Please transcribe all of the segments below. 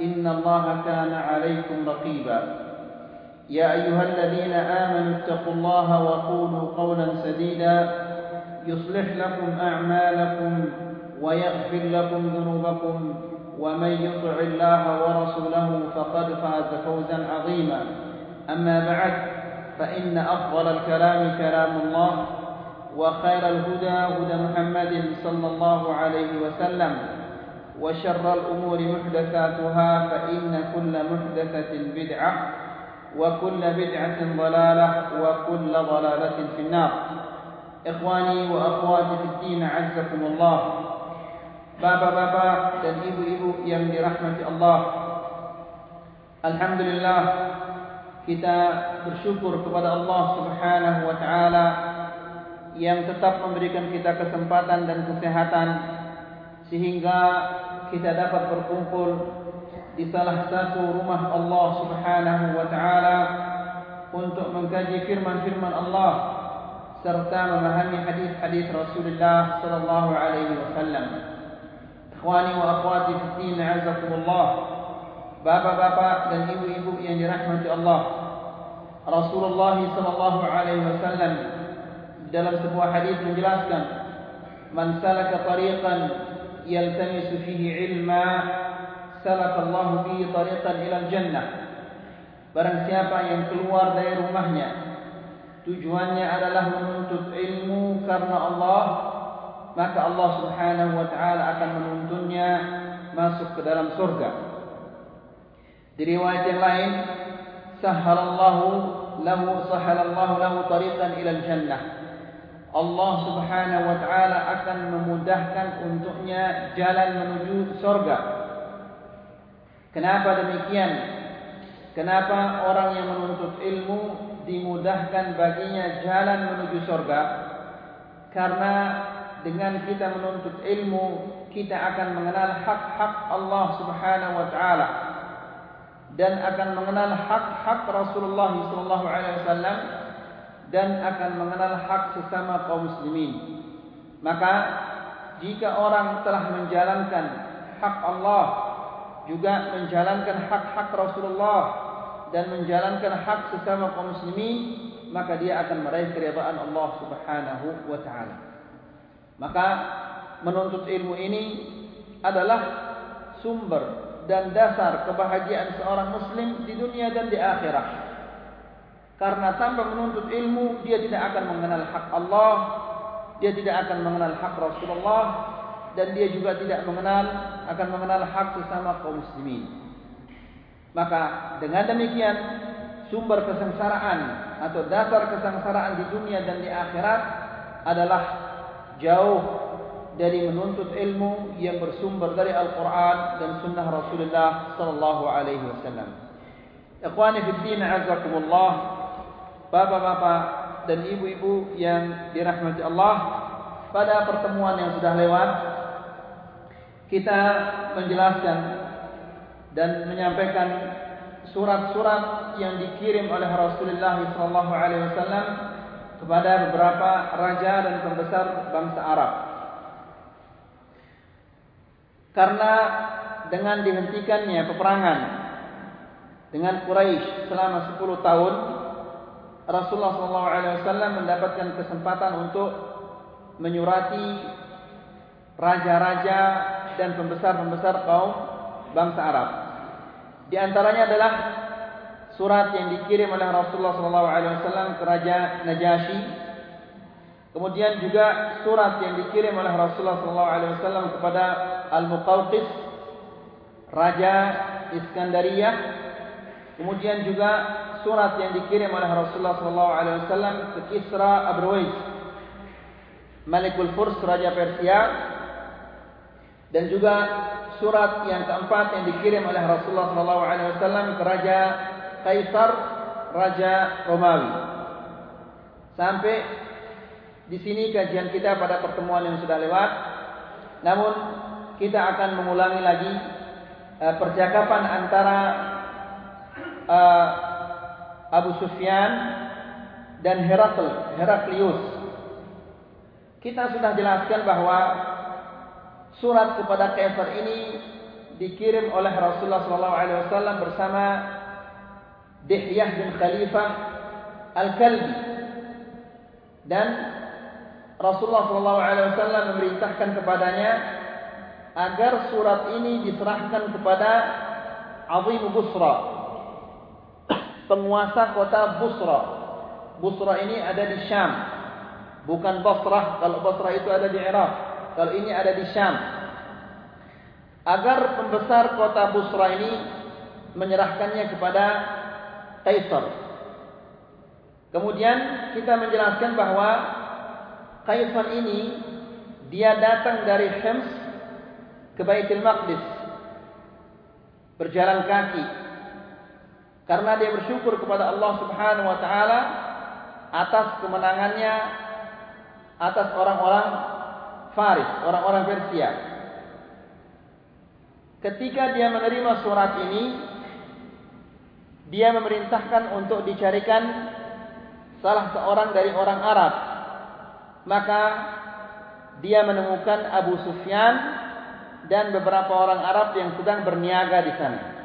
إن الله كان عليكم رقيبا. يا أيها الذين آمنوا اتقوا الله وقولوا قولا سديدا. يصلح لكم أعمالكم ويغفر لكم ذنوبكم. ومن يطع الله ورسوله فقد فاز فوزا عظيما. أما بعد فإن أفضل الكلام كلام الله وخير الهدى هدى محمد صلى الله عليه وسلم. وشر الأمور محدثاتها فإن كل محدثة بدعة وكل بدعة ضلالة وكل ضلالة في النار. إخواني وأخواتي في الدين عزكم الله. بابا بابا تجيب إبو يم برحمة الله الحمد لله kita bersyukur kepada Allah Subhanahu wa taala yang tetap memberikan kita kesempatan dan kesehatan sehingga kita dapat berkumpul Di salah satu rumah Allah subhanahu wa ta'ala Untuk mengkaji firman-firman Allah Serta memahami hadis-hadis Rasulullah sallallahu alaihi wasallam. Ikhwani wa akhwati fi din azakumullah. Bapak-bapak dan ibu-ibu yang dirahmati Allah. Rasulullah sallallahu alaihi wasallam dalam sebuah hadis menjelaskan, "Man salaka tariqan yaltamisu fihi ilma, salaka Allah bihi tariqan ila al-jannah." Barang siapa yang keluar dari rumahnya tujuannya adalah menuntut ilmu karena Allah maka Allah Subhanahu wa taala akan menuntunnya masuk ke dalam surga. Di riwayat yang lain, sahhalallahu lahu sahhalallahu lahu tariqan ila jannah Allah Subhanahu wa taala akan memudahkan untuknya jalan menuju surga. Kenapa demikian? Kenapa orang yang menuntut ilmu dimudahkan baginya jalan menuju surga? Karena dengan kita menuntut ilmu, kita akan mengenal hak-hak Allah Subhanahu wa taala dan akan mengenal hak-hak Rasulullah sallallahu alaihi wasallam dan akan mengenal hak sesama kaum muslimin. Maka jika orang telah menjalankan hak Allah juga menjalankan hak-hak Rasulullah dan menjalankan hak sesama kaum muslimin maka dia akan meraih keridhaan Allah Subhanahu wa taala. Maka menuntut ilmu ini adalah sumber dan dasar kebahagiaan seorang muslim di dunia dan di akhirat. Karena tanpa menuntut ilmu dia tidak akan mengenal hak Allah, dia tidak akan mengenal hak Rasulullah dan dia juga tidak mengenal akan mengenal hak sesama kaum muslimin. Maka dengan demikian sumber kesengsaraan atau dasar kesengsaraan di dunia dan di akhirat adalah jauh dari menuntut ilmu yang bersumber dari Al-Quran dan Sunnah Rasulullah Sallallahu Alaihi Wasallam. Ikhwani fi din azakumullah, bapak-bapak dan ibu-ibu yang dirahmati Allah, pada pertemuan yang sudah lewat kita menjelaskan dan menyampaikan surat-surat yang dikirim oleh Rasulullah Sallallahu Alaihi Wasallam kepada beberapa raja dan pembesar bangsa Arab. Karena dengan dihentikannya peperangan dengan Quraisy selama 10 tahun, Rasulullah SAW mendapatkan kesempatan untuk menyurati raja-raja dan pembesar-pembesar kaum bangsa Arab. Di antaranya adalah surat yang dikirim oleh Rasulullah SAW ke Raja Najasyi. Kemudian juga surat yang dikirim oleh Rasulullah SAW kepada Al-Muqawqis, Raja Iskandariyah. Kemudian juga surat yang dikirim oleh Rasulullah SAW ke Kisra Abrwais, Malikul Furs, Raja Persia. Dan juga surat yang keempat yang dikirim oleh Rasulullah SAW ke Raja Kaisar Raja Romawi. Sampai di sini kajian kita pada pertemuan yang sudah lewat. Namun kita akan mengulangi lagi uh, percakapan antara uh, Abu Sufyan dan Herakl, Heraklius. Kita sudah jelaskan bahawa surat kepada Kaisar ini dikirim oleh Rasulullah SAW bersama Dihyah bin Khalifah Al-Kalbi dan Rasulullah SAW memerintahkan kepadanya agar surat ini diserahkan kepada Azim Busra penguasa kota Busra. Busra ini ada di Syam. Bukan Basrah. Kalau Basrah itu ada di Iraq. Kalau ini ada di Syam. Agar pembesar kota Busra ini menyerahkannya kepada Kaisar. Kemudian kita menjelaskan bahawa Kaisar ini dia datang dari Hems ke Baitul Maqdis. Berjalan kaki karena dia bersyukur kepada Allah Subhanahu wa taala atas kemenangannya atas orang-orang Faris, orang-orang Persia. Ketika dia menerima surat ini, dia memerintahkan untuk dicarikan salah seorang dari orang Arab. Maka dia menemukan Abu Sufyan dan beberapa orang Arab yang sedang berniaga di sana.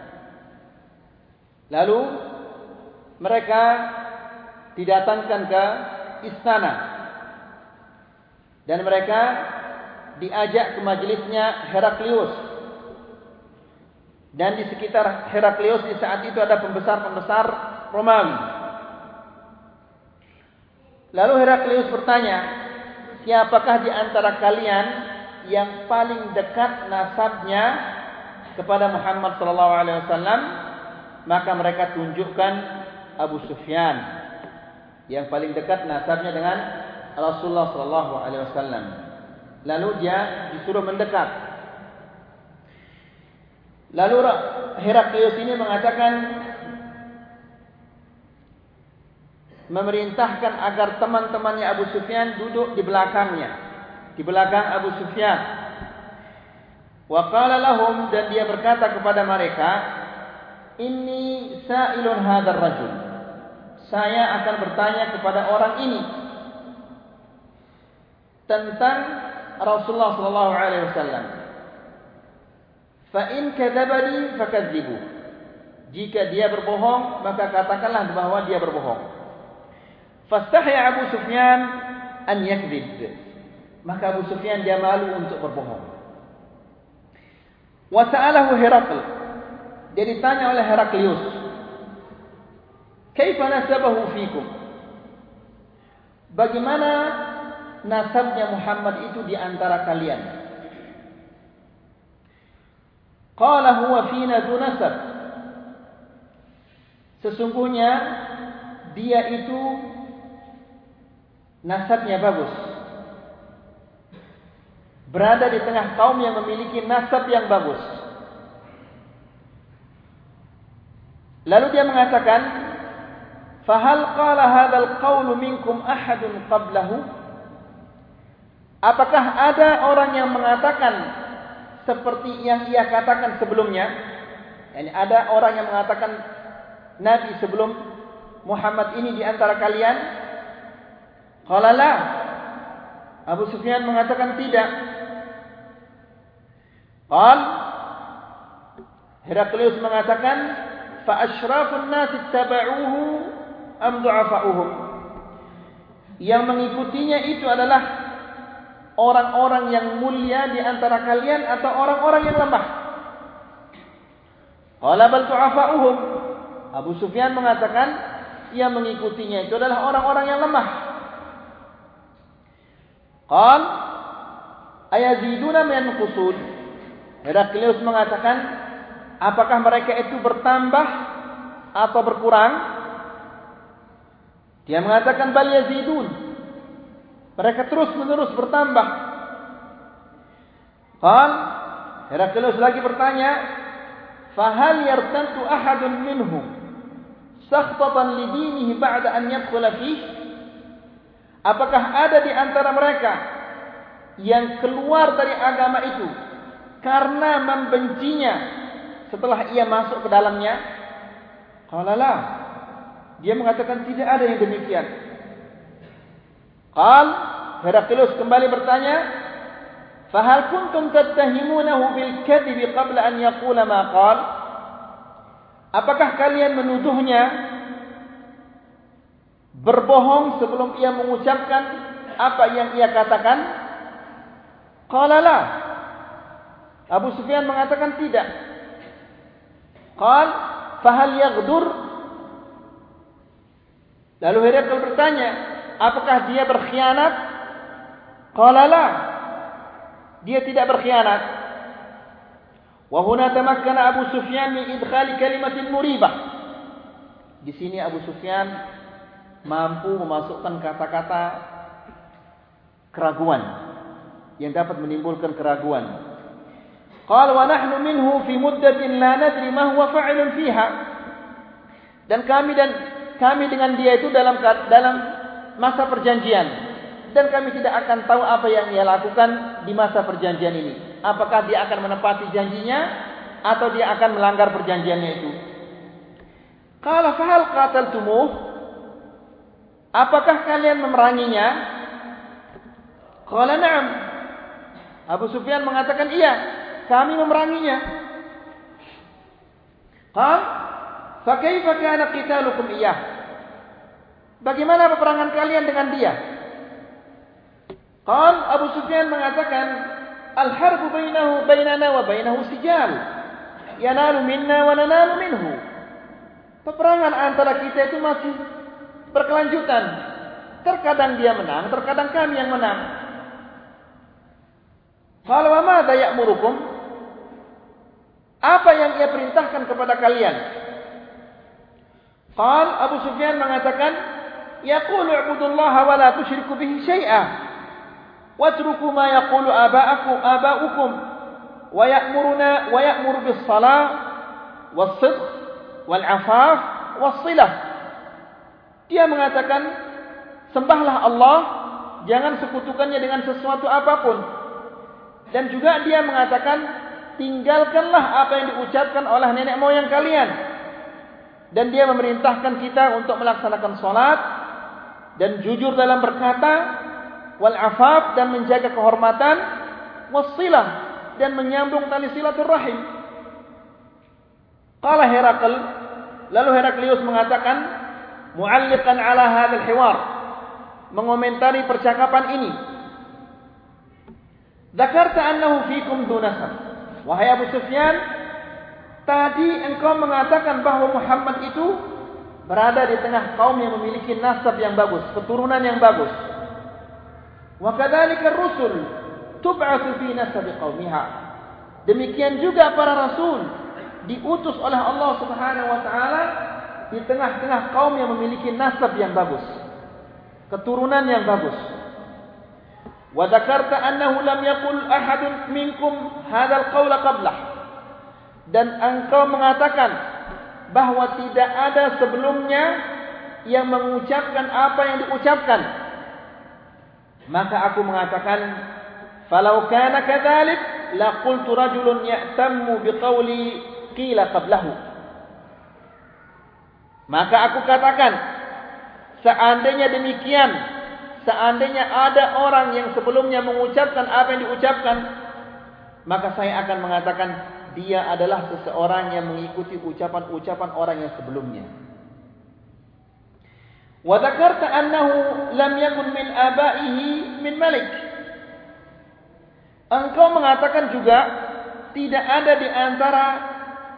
Lalu mereka didatangkan ke istana dan mereka diajak ke majlisnya Heraklius dan di sekitar Heraklius di saat itu ada pembesar-pembesar Romawi. Lalu Heraklius bertanya, siapakah di antara kalian yang paling dekat nasabnya kepada Muhammad sallallahu alaihi wasallam? Maka mereka tunjukkan Abu Sufyan yang paling dekat nasabnya dengan Rasulullah sallallahu alaihi wasallam. Lalu dia disuruh mendekat Lalu Heraklius ini mengatakan memerintahkan agar teman-temannya Abu Sufyan duduk di belakangnya, di belakang Abu Sufyan. Wa qala lahum dan dia berkata kepada mereka, "Inni sa'ilun hadzal rajul." Saya akan bertanya kepada orang ini tentang Rasulullah sallallahu alaihi wasallam. Fa'in kadabani fakadzibu. Jika dia berbohong, maka katakanlah bahawa dia berbohong. Fastahya Abu Sufyan an yakdzib. Maka Abu Sufyan dia malu untuk berbohong. Wa sa'alahu Herakl. Dia ditanya oleh Heraklius. Kaifa nasabahu fikum? Bagaimana nasabnya Muhammad itu di antara kalian? Qala huwa fina dunasab. Sesungguhnya dia itu nasabnya bagus. Berada di tengah kaum yang memiliki nasab yang bagus. Lalu dia mengatakan, "Fahal qala hadzal qaul minkum ahadun qablahu?" Apakah ada orang yang mengatakan seperti yang ia katakan sebelumnya. Yani ada orang yang mengatakan Nabi sebelum Muhammad ini di antara kalian. Qalalah. Abu Sufyan mengatakan tidak. Qal Heraklius mengatakan fa asyrafun nas ittaba'uhu am du'afa'uhum. Yang mengikutinya itu adalah orang-orang yang mulia di antara kalian atau orang-orang yang lemah? Qala bal tu'afa'uhum. Abu Sufyan mengatakan yang mengikutinya itu adalah orang-orang yang lemah. Qal ayaziduna min qusul. Heraklius mengatakan apakah mereka itu bertambah atau berkurang? Dia mengatakan bal yazidun. Mereka terus menerus bertambah. Qal Heraklius lagi bertanya, "Fahal yartantu ahadun minhum sakhtatan lidinihi ba'da an yadkhula fihi?" Apakah ada di antara mereka yang keluar dari agama itu karena membencinya setelah ia masuk ke dalamnya? Qalalah. Dia mengatakan tidak ada yang demikian. Qal Heraklius kembali bertanya, "Fahal kuntum tattahimunahu bil kadhib qabla an yaqula ma qal?" Apakah kalian menuduhnya berbohong sebelum ia mengucapkan apa yang ia katakan? Qala la. Abu Sufyan mengatakan tidak. Qal fahal yaghdur? Lalu Herakl bertanya, apakah dia berkhianat? Qala la. Dia tidak berkhianat. Wa huna tamakkana Abu Sufyan min idkhal kalimatin muribah. Di sini Abu Sufyan mampu memasukkan kata-kata keraguan yang dapat menimbulkan keraguan. Qal wa nahnu minhu fi muddatin la nadri ma huwa fa'ilun fiha. Dan kami dan kami dengan dia itu dalam dalam masa perjanjian dan kami tidak akan tahu apa yang dia lakukan di masa perjanjian ini. Apakah dia akan menepati janjinya atau dia akan melanggar perjanjiannya itu? Qala fa hal qataltumuh? Apakah kalian memeranginya? Qala na'am. Abu Sufyan mengatakan iya, kami memeranginya. Qal fa kaifa kana qitalukum iyyah? Bagaimana peperangan kalian dengan dia? Qal Abu Sufyan mengatakan al-harbu bainahu bainana wa bainahu sijal. Yanalu minna wa nanalu minhu. Peperangan antara kita itu masih berkelanjutan. Terkadang dia menang, terkadang kami yang menang. Kalau ma dayak murukum, apa yang ia perintahkan kepada kalian? Qal Abu Sufyan mengatakan, "Yaqulu ibudullaha wa la tusyriku bihi syai'a. Watruku ma yaqulu aba'akum aba'ukum wa ya'muruna wa ya'muru bis salah was-sidq wal-'afaf was-silah." Dia mengatakan sembahlah Allah, jangan sekutukannya dengan sesuatu apapun. Dan juga dia mengatakan tinggalkanlah apa yang diucapkan oleh nenek moyang kalian. Dan dia memerintahkan kita untuk melaksanakan solat dan jujur dalam berkata, wal afaf dan menjaga kehormatan, wasilah dan menyambung tali silaturahim. Qala Herakl, lalu Heraklius mengatakan, mualliqan ala hadzal hiwar mengomentari percakapan ini Zakarta annahu fikum dunasab wahai Abu Sufyan tadi engkau mengatakan bahawa Muhammad itu berada di tengah kaum yang memiliki nasab yang bagus keturunan yang bagus wa kadzalika ar-rusul tub'atsu fi nasab qaumiha demikian juga para rasul diutus oleh Allah Subhanahu wa taala di tengah-tengah kaum yang memiliki nasab yang bagus, keturunan yang bagus. Dzakarta annahu lam yaqul ahadun minkum hadzal qaula qablah. Dan engkau mengatakan bahawa tidak ada sebelumnya yang mengucapkan apa yang diucapkan. Maka aku mengatakan falau kana kadzalik la qultu rajulun ya'tammu biqauli qila qablahu. Maka aku katakan, seandainya demikian, seandainya ada orang yang sebelumnya mengucapkan apa yang diucapkan, maka saya akan mengatakan dia adalah seseorang yang mengikuti ucapan-ucapan orang yang sebelumnya. Wa dzakarta annahu lam yakun min abaihi min malik. Engkau mengatakan juga tidak ada di antara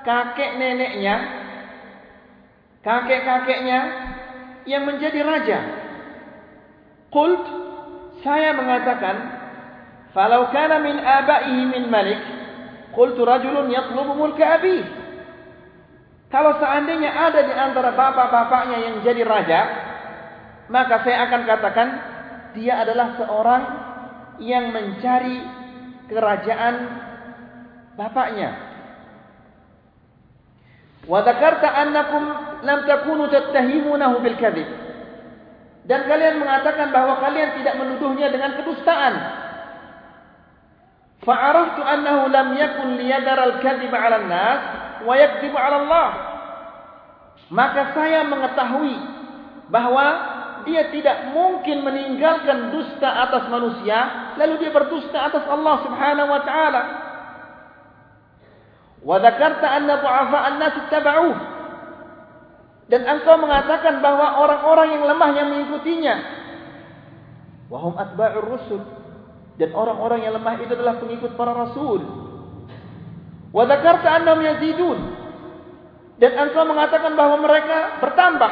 kakek neneknya, kakek-kakeknya yang menjadi raja. Qult saya mengatakan, "Falau kana min abaihi min malik, qultu rajulun yatlubu mulka abi." Kalau seandainya ada di antara bapak-bapaknya yang jadi raja, maka saya akan katakan dia adalah seorang yang mencari kerajaan bapaknya. Wa dzakarta annakum lam takunu tattahimunahu bil kadhib. Dan kalian mengatakan bahwa kalian tidak menuduhnya dengan kedustaan. Fa'araftu annahu lam yakun liyadara al-kadhiba 'ala an-nas wa yakdhibu 'ala Allah. Maka saya mengetahui bahwa dia tidak mungkin meninggalkan dusta atas manusia lalu dia berdusta atas Allah Subhanahu wa taala. Wa dzakarta anna du'afa an-nas ittaba'uhu dan engkau mengatakan bahawa orang-orang yang lemah yang mengikutinya. Wahum atba'ur rusul. Dan orang-orang yang lemah itu adalah pengikut para rasul. Wa dzakarta annahum yazidun. Dan engkau mengatakan bahawa mereka bertambah.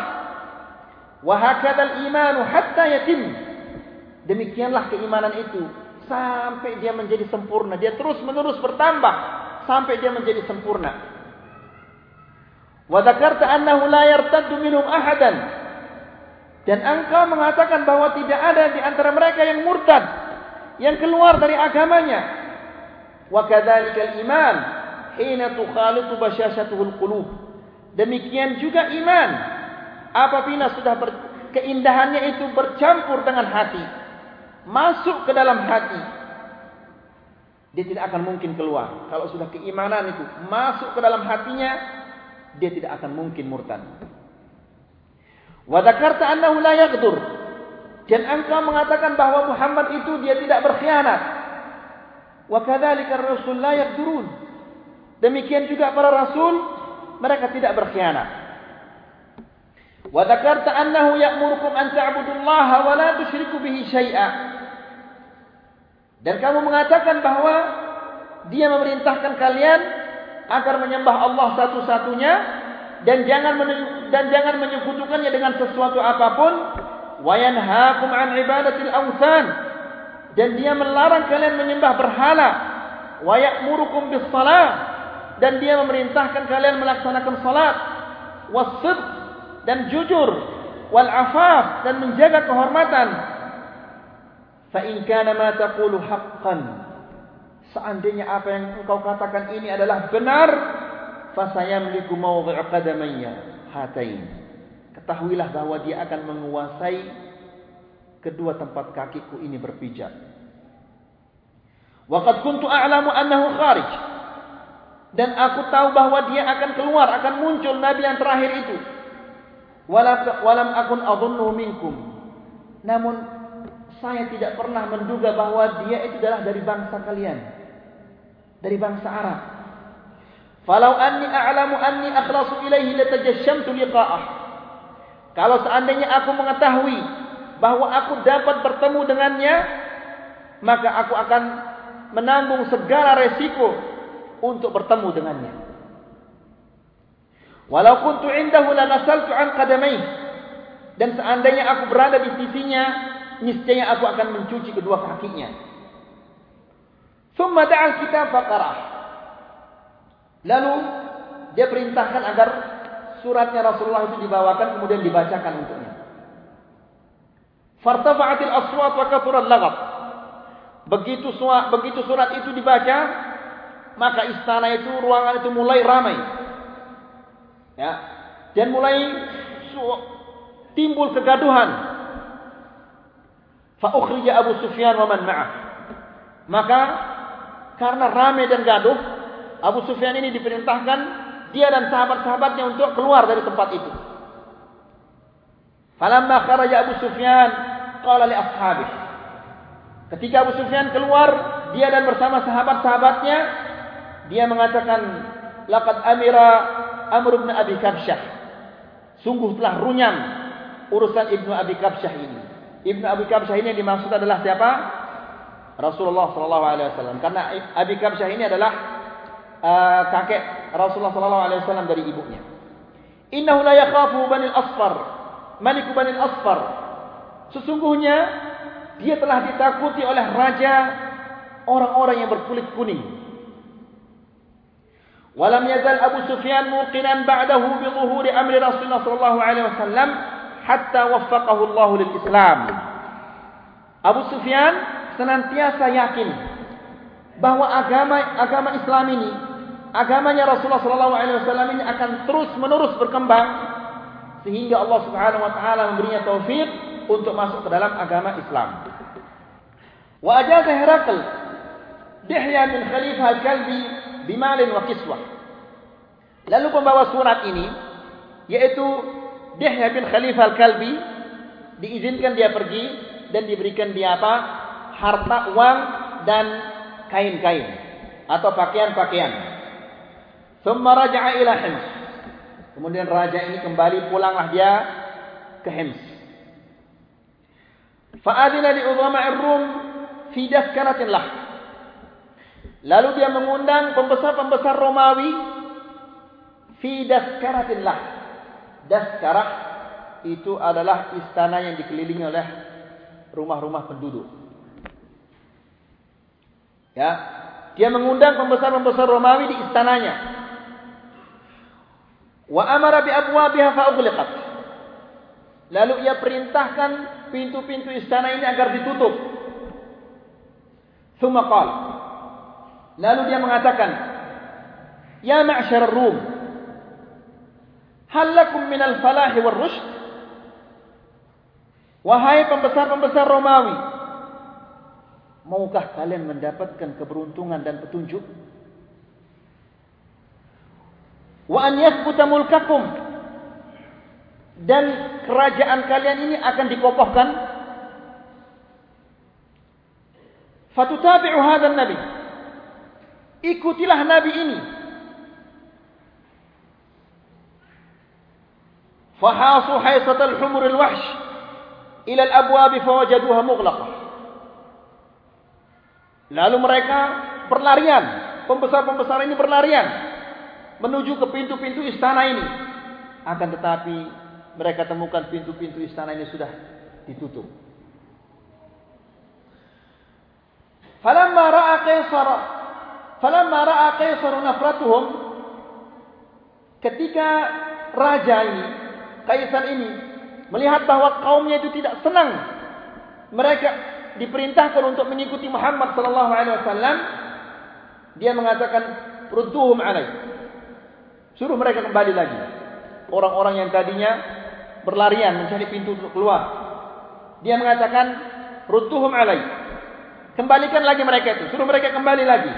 Wa hakadzal imanu hatta yatim. Demikianlah keimanan itu sampai dia menjadi sempurna. Dia terus-menerus bertambah sampai dia menjadi sempurna. Wa dzakarta annahu la yartaddu minhum ahadan. Dan engkau mengatakan bahwa tidak ada di antara mereka yang murtad, yang keluar dari agamanya. Wa kadzalikal iman hina tukhalitu basyashatuhul qulub. Demikian juga iman apabila sudah ber, keindahannya itu bercampur dengan hati, masuk ke dalam hati, dia tidak akan mungkin keluar. Kalau sudah keimanan itu masuk ke dalam hatinya, dia tidak akan mungkin murtad. Wa dzakarta annahu la yaghdur. Dan engkau mengatakan bahawa Muhammad itu dia tidak berkhianat. Wa kadzalika ar-rusul la yaghdurun. Demikian juga para rasul mereka tidak berkhianat. Wa dzakarta annahu ya'murukum an ta'budullaha wa la tusyriku bihi syai'a. Dan kamu mengatakan bahawa dia memerintahkan kalian agar menyembah Allah satu-satunya dan jangan dan jangan menyekutukannya dengan sesuatu apapun. Wa yanhaakum an ibadatil awthan. Dan dia melarang kalian menyembah berhala. Wa ya'murukum bis salat. Dan dia memerintahkan kalian melaksanakan salat. Wasidq dan jujur. Wal afaf dan menjaga kehormatan. Fa in kana ma taqulu haqqan Seandainya apa yang engkau katakan ini adalah benar, fasayamliku mawdhi'u qadamayya hatain. Ketahuilah bahwa dia akan menguasai kedua tempat kakiku ini berpijak. Waqad kuntu a'lamu annahu kharij. Dan aku tahu bahwa dia akan keluar, akan muncul nabi yang terakhir itu. Walam akun adhunnu minkum. Namun saya tidak pernah menduga bahwa dia itu adalah dari bangsa kalian dari bangsa Arab. Falau anni a'lamu anni akhlasu ilaihi latajashamtu liqa'ah. Kalau seandainya aku mengetahui bahwa aku dapat bertemu dengannya, maka aku akan menanggung segala resiko untuk bertemu dengannya. Walau kuntu indahu lanasaltu an qadamaihi. Dan seandainya aku berada di sisinya, niscaya aku akan mencuci kedua kakinya. Thumma da'al kitab faqarah. Lalu dia perintahkan agar suratnya Rasulullah itu dibawakan kemudian dibacakan untuknya. Fartafa'atil aswat wa kathural laghat. Begitu surat begitu surat itu dibaca, maka istana itu ruangan itu mulai ramai. Ya. Dan mulai timbul kegaduhan. Fa ukhrija Abu Sufyan wa man ma'ah. Maka karena ramai dan gaduh, Abu Sufyan ini diperintahkan dia dan sahabat-sahabatnya untuk keluar dari tempat itu. Falamma kharaja Abu Sufyan qala li ashabih. Ketika Abu Sufyan keluar, dia dan bersama sahabat-sahabatnya, dia mengatakan, "Laqad amira Amr bin Abi Kabsyah." Sungguh telah runyam urusan Ibnu Abi Kabsyah ini. Ibnu Abi Kabsyah ini yang dimaksud adalah siapa? Rasulullah sallallahu alaihi wasallam karena Abi Kabsyah ini adalah uh, kakek Rasulullah sallallahu alaihi wasallam dari ibunya. Innahu la yakhafu Bani al-Asfar, Malik Bani al-Asfar. Sesungguhnya dia telah ditakuti oleh raja orang-orang yang berkulit kuning. Walam yazal Abu Sufyan muqinan ba'dahu bi dhuhuri amri Rasulullah sallallahu alaihi wasallam hatta waffaqahu Allah lil Islam. Abu Sufyan senantiasa yakin bahwa agama agama Islam ini, agamanya Rasulullah wasallam ini akan terus-menerus berkembang sehingga Allah Subhanahu wa taala memberinya taufik untuk masuk ke dalam agama Islam. Wa ajaza Herakl Dihya bin Khalifah al-Kalbi bimalin wa kiswah. Lalu pembawa surat ini yaitu Dihya bin Khalifah al-Kalbi diizinkan dia pergi dan diberikan dia apa? Harta, uang dan kain-kain atau pakaian-pakaian. Thumma raja'a ila Hims. Kemudian raja ini kembali pulanglah dia ke Hims. Fa'adina li udhama'ir Rum fi daskaratin lah. Lalu dia mengundang pembesar-pembesar Romawi fi daskaratin lah. Daskarah itu adalah istana yang dikelilingi oleh rumah-rumah penduduk. Ya, dia mengundang pembesar-pembesar Romawi di istananya. Wa amara bi abwabiha fa ughliqat. Lalu ia perintahkan pintu-pintu istana ini agar ditutup. Thumma qala. Lalu dia mengatakan, "Ya ma'syar ar-Rum, hal lakum min al-falah wal rushd?" Wahai pembesar-pembesar Romawi, maukah kalian mendapatkan keberuntungan dan petunjuk? Wa an yathbuta mulkakum dan kerajaan kalian ini akan dikokohkan Fatutabi'u hadzal nabi. Ikutilah nabi ini. Fahasu haysatal humur al-wahsh ila al-abwab fawajaduha mughlaqah. Lalu mereka berlarian, pembesar-pembesar ini berlarian menuju ke pintu-pintu istana ini. Akan tetapi mereka temukan pintu-pintu istana ini sudah ditutup. Falamma ra'a Qaisar falamma ra'a Qaisar nafratuhum ketika raja ini Kaisar ini melihat bahwa kaumnya itu tidak senang mereka diperintahkan untuk mengikuti Muhammad sallallahu alaihi wasallam dia mengatakan rudduhum alai suruh mereka kembali lagi orang-orang yang tadinya berlarian mencari pintu untuk keluar dia mengatakan rudduhum alai Kembalikan lagi mereka itu. Suruh mereka kembali lagi.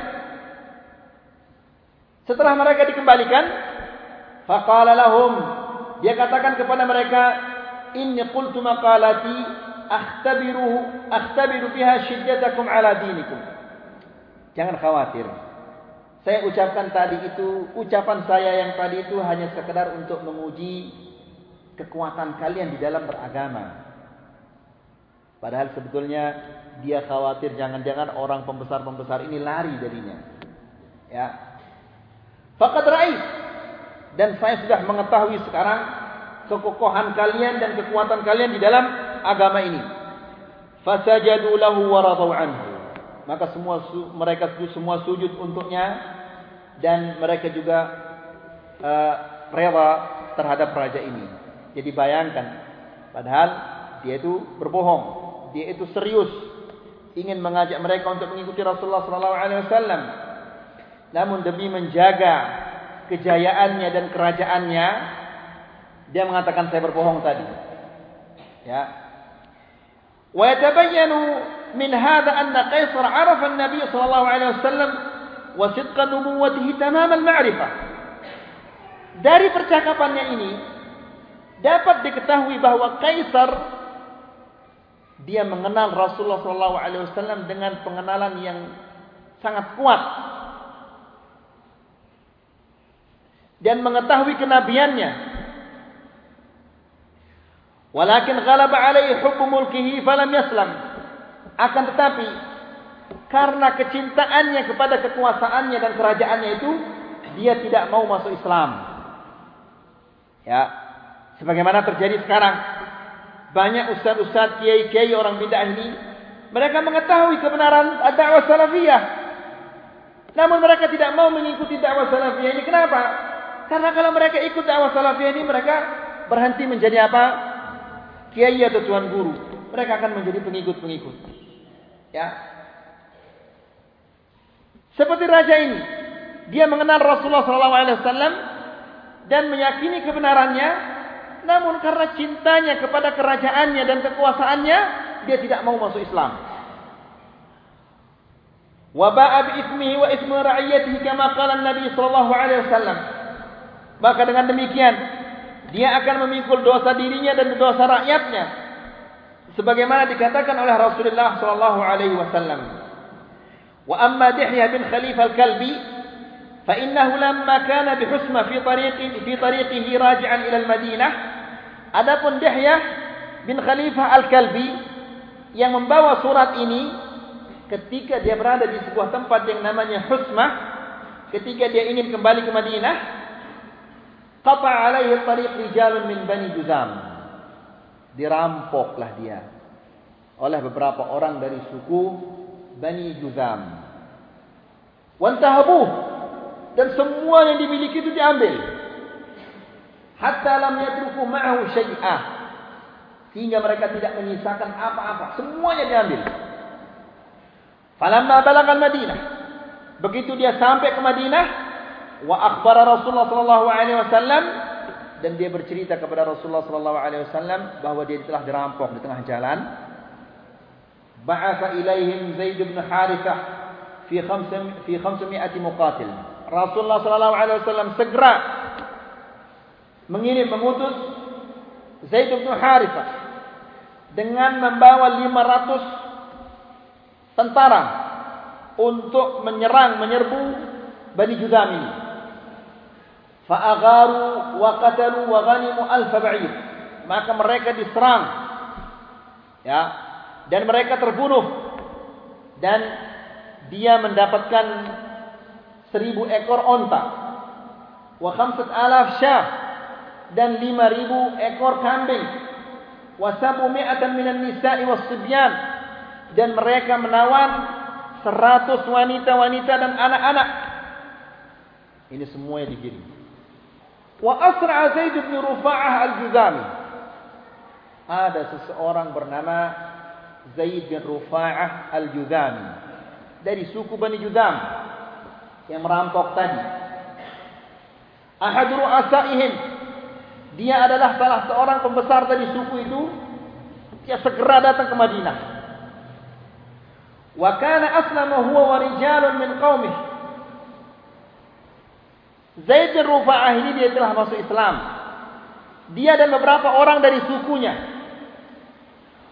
Setelah mereka dikembalikan. Faqala lahum. Dia katakan kepada mereka. Inni qultu maqalati. Akhtabiru. Akhtabiru fiha syiddatakum ala dinikum. Jangan khawatir. Saya ucapkan tadi itu. Ucapan saya yang tadi itu hanya sekedar untuk menguji. Kekuatan kalian di dalam beragama. Padahal sebetulnya dia khawatir jangan-jangan orang pembesar-pembesar ini lari darinya. Ya. Faqad ra'ait dan saya sudah mengetahui sekarang kekokohan kalian dan kekuatan kalian di dalam agama ini. Fasajadu lahu wa radu anhu. Maka semua mereka semua sujud untuknya dan mereka juga uh, rela terhadap raja ini. Jadi bayangkan padahal dia itu berbohong, dia itu serius ingin mengajak mereka untuk mengikuti Rasulullah sallallahu alaihi wasallam. Namun demi menjaga kejayaannya dan kerajaannya, dia mengatakan saya berbohong tadi. Ya. Yatabayyanu min hadha anna Qaisar 'arafa an-nabiy sallallahu alaihi wasallam wa sidqa nubuwwatihi tamam al-ma'rifah. Dari percakapannya ini dapat diketahui bahwa Kaisar dia mengenal Rasulullah sallallahu alaihi wasallam dengan pengenalan yang sangat kuat dan mengetahui kenabiannya walakin ghalaba alaihi hubbu mulkihi falam yaslam akan tetapi karena kecintaannya kepada kekuasaannya dan kerajaannya itu dia tidak mau masuk Islam. Ya. Sebagaimana terjadi sekarang. Banyak ustaz-ustaz, kiai-kiai orang bidah ini mereka mengetahui kebenaran dakwah salafiyah. Namun mereka tidak mau mengikuti dakwah salafiyah ini. Kenapa? Karena kalau mereka ikut dakwah salafiyah ini mereka berhenti menjadi apa? Kiai atau tuan guru. Mereka akan menjadi pengikut-pengikut. Ya. Seperti raja ini, dia mengenal Rasulullah SAW dan meyakini kebenarannya, namun karena cintanya kepada kerajaannya dan kekuasaannya, dia tidak mau masuk Islam. Wa ba'a bi ismihi wa ismi ra'iyatihi kama qala Nabi sallallahu alaihi wasallam. Maka dengan demikian, dia akan memikul dosa dirinya dan dosa rakyatnya. Sebagaimana dikatakan oleh Rasulullah sallallahu alaihi wasallam. Wa amma dihya bin khalifah al-kalbi fa innahu lamma kana bi husma fi tariqi fi tariqihi raji'an ila al-madinah. Adapun dihya bin khalifah al-kalbi yang membawa surat ini ketika dia berada di sebuah tempat yang namanya husma ketika dia ingin kembali ke madinah qata alaihi tariq rijalun min bani Juzam dirampoklah dia oleh beberapa orang dari suku Bani Juzam wantahabuh dan semua yang dimiliki itu diambil. Hatta lam yatruku ma'ahu syai'ah. Hingga mereka tidak menyisakan apa-apa. Semuanya diambil. Falamma balagal Madinah. Begitu dia sampai ke Madinah, wa akhbara Rasulullah sallallahu alaihi wasallam dan dia bercerita kepada Rasulullah sallallahu alaihi wasallam bahwa dia telah dirampok di tengah jalan. Ba'atha ilaihim Zaid bin Harithah fi 500 fi 500 muqatil. Rasulullah sallallahu alaihi wasallam segera mengirim mengutus Zaid bin Harithah dengan membawa 500 tentara untuk menyerang menyerbu Bani Judam ini. Fa'agharu wa qatalu wa ghanimu alf ba'ir. Maka mereka diserang. Ya. Dan mereka terbunuh. Dan dia mendapatkan seribu ekor onta. Wa khamsat alaf syah. Dan lima ribu ekor kambing. Wa sabu mi'atan minan nisa'i wa sibyan. Dan mereka menawan seratus wanita-wanita dan anak-anak. Ini semua yang dikirim. Wa asra'a Zaid bin Rufa'ah al-Juzami. Ada seseorang bernama Zaid bin Rufa'ah al-Juzami. Dari suku Bani Juzam yang merampok tadi. Ahad ru'asaihim. Dia adalah salah seorang pembesar dari suku itu. Dia segera datang ke Madinah. Wa kana aslama huwa wa rijalun min qaumih. Zaid bin Rufa'ah ini dia telah masuk Islam. Dia dan beberapa orang dari sukunya.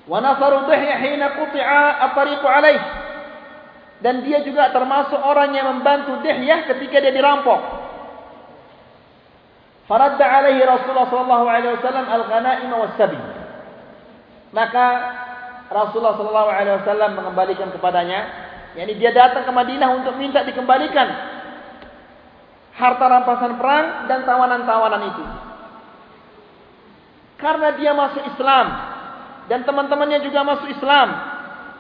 Wa nasaru dhihya hina quti'a at-tariqu alaihi dan dia juga termasuk orang yang membantu Dihyah ketika dia dirampok. Faradda alaihi Rasulullah sallallahu alaihi wasallam al-ghanaim was-sabi. Maka Rasulullah sallallahu alaihi wasallam mengembalikan kepadanya, yakni dia datang ke Madinah untuk minta dikembalikan harta rampasan perang dan tawanan-tawanan itu. Karena dia masuk Islam dan teman-temannya juga masuk Islam,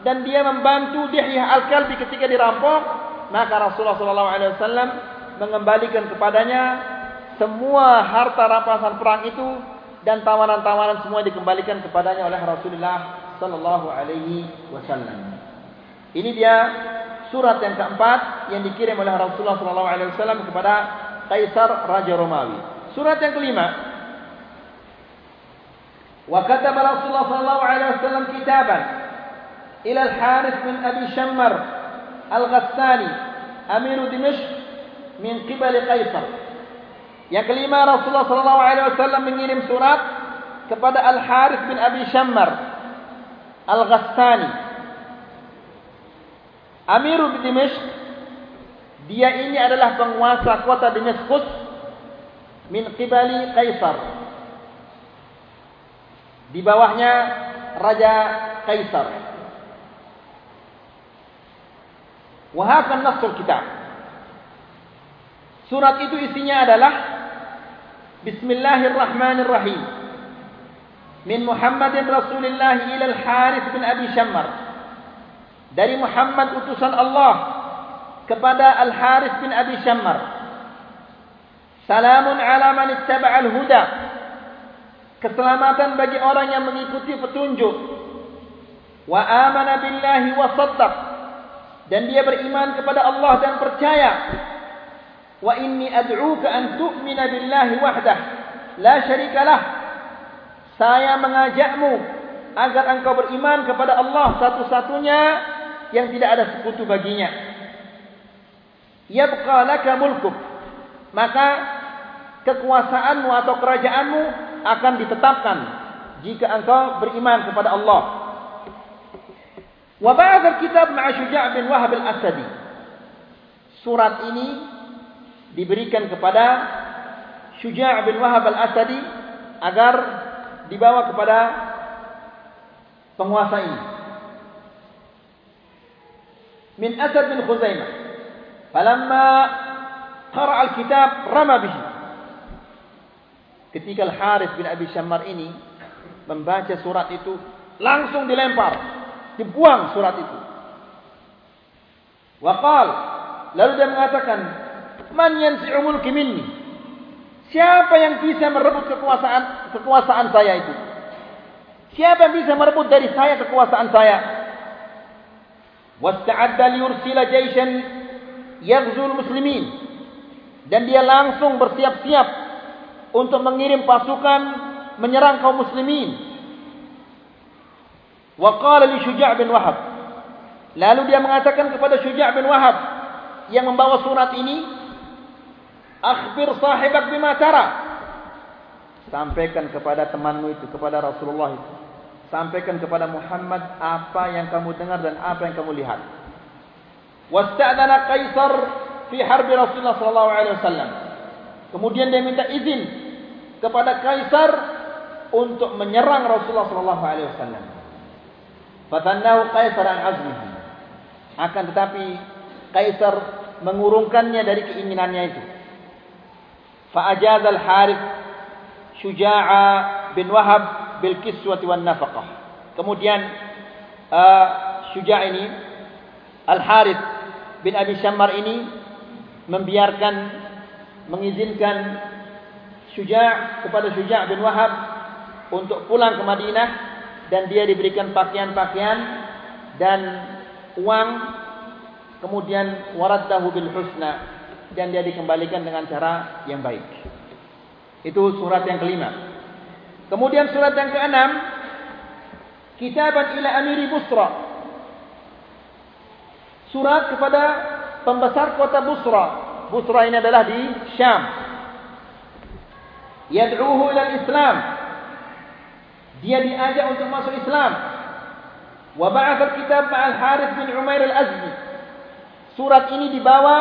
dan dia membantu Dihyah Al-Kalbi ketika dirampok, maka Rasulullah SAW mengembalikan kepadanya semua harta rampasan perang itu dan tawanan-tawanan semua dikembalikan kepadanya oleh Rasulullah sallallahu alaihi wasallam. Ini dia surat yang keempat yang dikirim oleh Rasulullah SAW kepada Kaisar Raja Romawi. Surat yang kelima. Wa kataba Rasulullah SAW kitaban ila al-Harith bin Abi Shammar al-Ghassani amir Dimashq min qibal Kaisar. Yang kelima Rasulullah SAW mengirim surat kepada al-Harith bin Abi Shammar al-Ghassani Ghassani Amiru di Dimashq dia ini adalah penguasa kota Damaskus min qibali Kaisar di bawahnya Raja Kaisar Wahakkan nasr kita. Surat itu isinya adalah Bismillahirrahmanirrahim. Min Muhammadin Rasulullah ila Al-Harith bin Abi Shammar. Dari Muhammad utusan Allah kepada Al-Harith bin Abi Shammar. Salamun ala man ittaba'al huda. Keselamatan bagi orang yang mengikuti petunjuk. Wa amana billahi wa saddaq. Dan dia beriman kepada Allah dan percaya. Wa inni ad'uka an tu'mina billahi wahdah. La syarika lah. Saya mengajakmu agar engkau beriman kepada Allah satu-satunya yang tidak ada sekutu baginya. Yabqa laka mulkuk. Maka kekuasaanmu atau kerajaanmu akan ditetapkan jika engkau beriman kepada Allah. Wa ba'da kitab ma'a Syuja' bin Wahab al-Asadi. Surat ini diberikan kepada Syuja' bin Wahab al-Asadi agar dibawa kepada penguasa ini. Min Asad bin Khuzaimah. Falamma qara al-kitab rama bihi. Ketika Al-Harith bin Abi Shammar ini membaca surat itu, langsung dilempar, dibuang surat itu. Waqal, lalu dia mengatakan, "Man yansi'u mulki minni?" Siapa yang bisa merebut kekuasaan kekuasaan saya itu? Siapa yang bisa merebut dari saya kekuasaan saya? Wasta'adda liyursila jayshan yaghzul muslimin. Dan dia langsung bersiap-siap untuk mengirim pasukan menyerang kaum muslimin. Wa qala li Syuja' bin Wahab. Lalu dia mengatakan kepada Syuja' bin Wahab yang membawa surat ini, Akhbir sahibak bima tara. Sampaikan kepada temanmu itu, kepada Rasulullah itu sampaikan kepada Muhammad apa yang kamu dengar dan apa yang kamu lihat. Wasta'dana Kaisar fi harbi Rasulullah sallallahu alaihi wasallam. Kemudian dia minta izin kepada Kaisar untuk menyerang Rasulullah sallallahu alaihi wasallam. Fadannahu Kaisar an azmihi. Akan tetapi Kaisar mengurungkannya dari keinginannya itu. Fa ajaz al-Harith Shuja'a bin Wahab bil kiswati wan nafaqah. Kemudian uh, Syuja' ini Al Harith bin Abi Shammar ini membiarkan mengizinkan Syuja' kepada Syuja' bin Wahab untuk pulang ke Madinah dan dia diberikan pakaian-pakaian dan uang kemudian waraddahu bil husna dan dia dikembalikan dengan cara yang baik. Itu surat yang kelima. Kemudian surat yang keenam, Kitaban ila Amiri Busra. Surat kepada pembesar kota Busra. Busra ini adalah di Syam. Yad'uhu ila Islam. Dia diajak untuk masuk Islam. Wa ba'atha kitab ma'al Harith bin Umair al-Azmi. Surat ini dibawa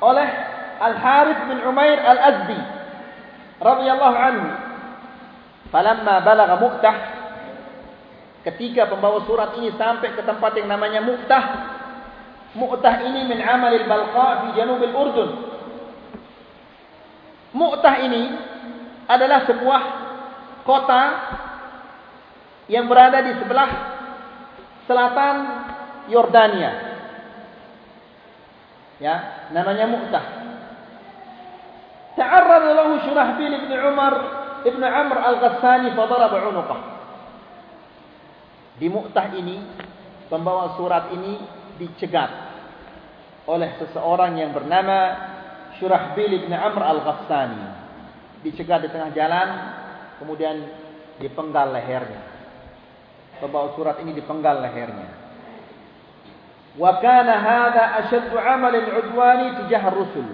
oleh Al-Harith bin Umair Al-Azdi radhiyallahu anhu. Falamma balagha Mu'tah ketika pembawa surat ini sampai ke tempat yang namanya Mu'tah. Mu'tah ini min amal al-Balqa fi janub al-Urdun. Mu'tah ini adalah sebuah kota yang berada di sebelah selatan Yordania ya namanya Mu'tah ta'arrad lahu Shurahbil ibn Umar Ibn Amr Al-Ghassani fadarab unuqah. Di Mu'tah ini, pembawa surat ini dicegat oleh seseorang yang bernama Syurahbil Ibn Amr Al-Ghassani. Dicegat di tengah jalan, kemudian dipenggal lehernya. Pembawa surat ini dipenggal lehernya. Wa kana hadha ashaddu 'amalin 'udwani tijah rusul.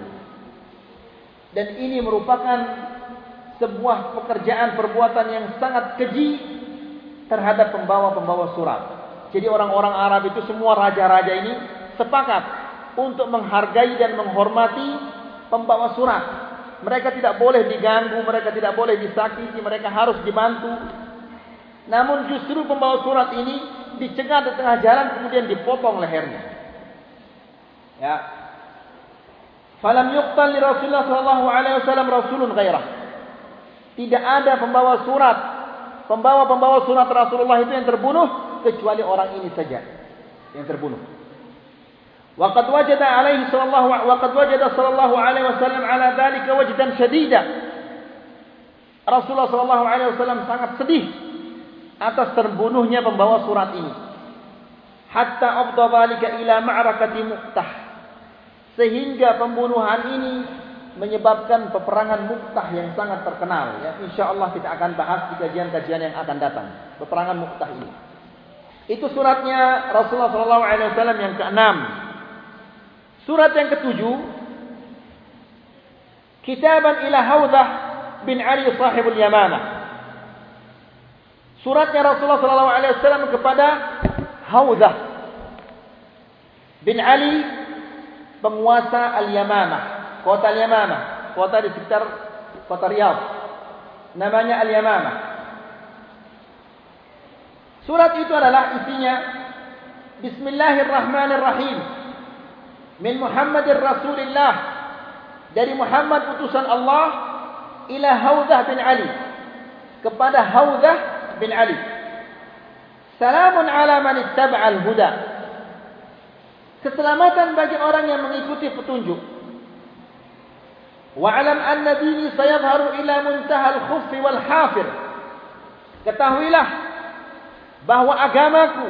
Dan ini merupakan sebuah pekerjaan perbuatan yang sangat keji terhadap pembawa-pembawa surat. Jadi orang-orang Arab itu semua raja-raja ini sepakat untuk menghargai dan menghormati pembawa surat. Mereka tidak boleh diganggu, mereka tidak boleh disakiti, mereka harus dibantu. Namun justru pembawa surat ini dicegat di tengah jalan kemudian dipotong lehernya. Ya. Falam yuqtal li Rasulullah sallallahu alaihi wasallam rasulun ghairah. Tidak ada pembawa surat, pembawa-pembawa surat Rasulullah itu yang terbunuh kecuali orang ini saja yang terbunuh. Waqad wajada alaihi sallallahu waqad wajada sallallahu alaihi wasallam ala dhalika wajdan shadida. Rasulullah sallallahu alaihi wasallam sangat sedih atas terbunuhnya pembawa surat ini. Hatta afdha dhalika ila ma'rakati Mu'tah. Sehingga pembunuhan ini menyebabkan peperangan Mu'tah yang sangat terkenal ya. Insyaallah kita akan bahas di kajian-kajian yang akan datang. Peperangan Mu'tah ini. Itu suratnya Rasulullah wasallam yang keenam. Surat yang ketujuh Kitaban ila Haudah bin Ali sahibul Yamamah. Suratnya Rasulullah wasallam kepada Haudah bin Ali penguasa Al-Yamamah, kota Al-Yamamah, kota di sekitar kota Riyadh. Namanya Al-Yamamah. Surat itu adalah isinya Bismillahirrahmanirrahim. Min Muhammadir Rasulillah. Dari Muhammad utusan Allah ila Haudah bin Ali. Kepada Haudah bin Ali. Salamun ala man ittaba'al huda. Keselamatan bagi orang yang mengikuti petunjuk Wa alam anna dini sayadharu ila muntaha al-khuff wal hafir. Ketahuilah bahawa agamaku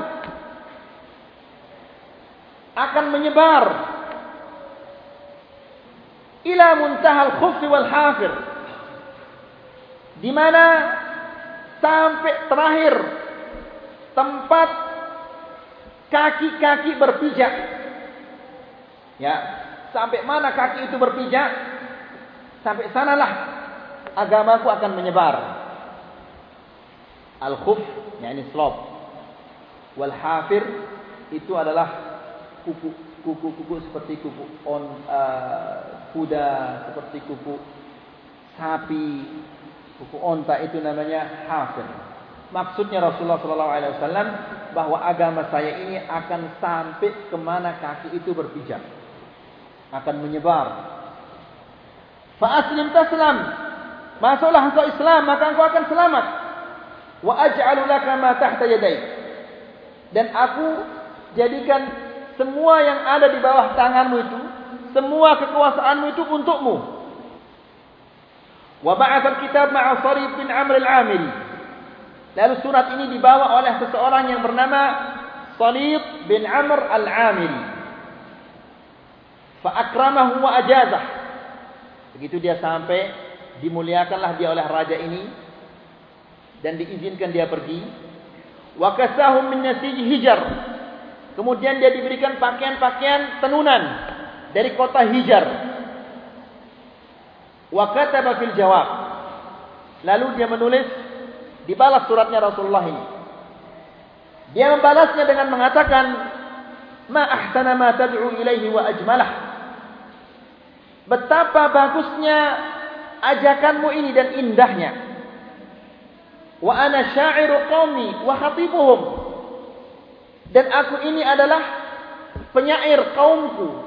akan menyebar ila muntahal khuf wal hafir. Di mana sampai terakhir tempat kaki-kaki berpijak. Ya sampai mana kaki itu berpijak sampai sanalah agamaku akan menyebar al khuf yakni slope wal hafir itu adalah kuku-kuku seperti kuku on uh, kuda, seperti kuku sapi, kuku onta itu namanya hafir. Maksudnya Rasulullah sallallahu alaihi wasallam bahwa agama saya ini akan sampai ke mana kaki itu berpijak. Akan menyebar. Fa aslim taslam. Masuklah engkau Islam maka engkau akan selamat. Wa aj'alu laka ma tahta yadayk. Dan aku jadikan semua yang ada di bawah tanganmu itu, semua kekuasaanmu itu untukmu. Wa ba'atha al-kitab ma'a Sarif bin Amr al-Amiri. Lalu surat ini dibawa oleh seseorang yang bernama Salib bin Amr al-Amiri. Fa akramahu wa ajazah. Begitu dia sampai, dimuliakanlah dia oleh raja ini dan diizinkan dia pergi. Wa kasahum min hijar. Kemudian dia diberikan pakaian-pakaian tenunan dari kota Hijar. Wa kataba fil jawab. Lalu dia menulis dibalas suratnya Rasulullah ini. Dia membalasnya dengan mengatakan ma ahsana ma tad'u ilaihi wa ajmalah. Betapa bagusnya ajakanmu ini dan indahnya. Wa ana sya'iru qaumi wa khatibuhum. Dan aku ini adalah penyair kaumku.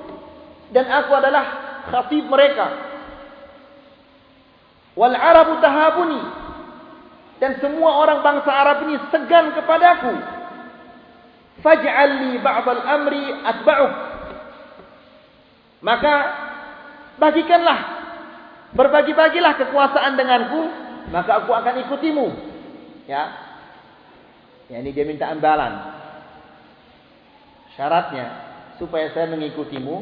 Dan aku adalah khatib mereka. Wal Arabu tahabuni. Dan semua orang bangsa Arab ini segan kepadaku. Faj'al li ba'dal amri atba'uk. Maka bagikanlah berbagi-bagilah kekuasaan denganku, maka aku akan ikutimu. Ya. Ya ini dia minta imbalan. Syaratnya supaya saya mengikutimu,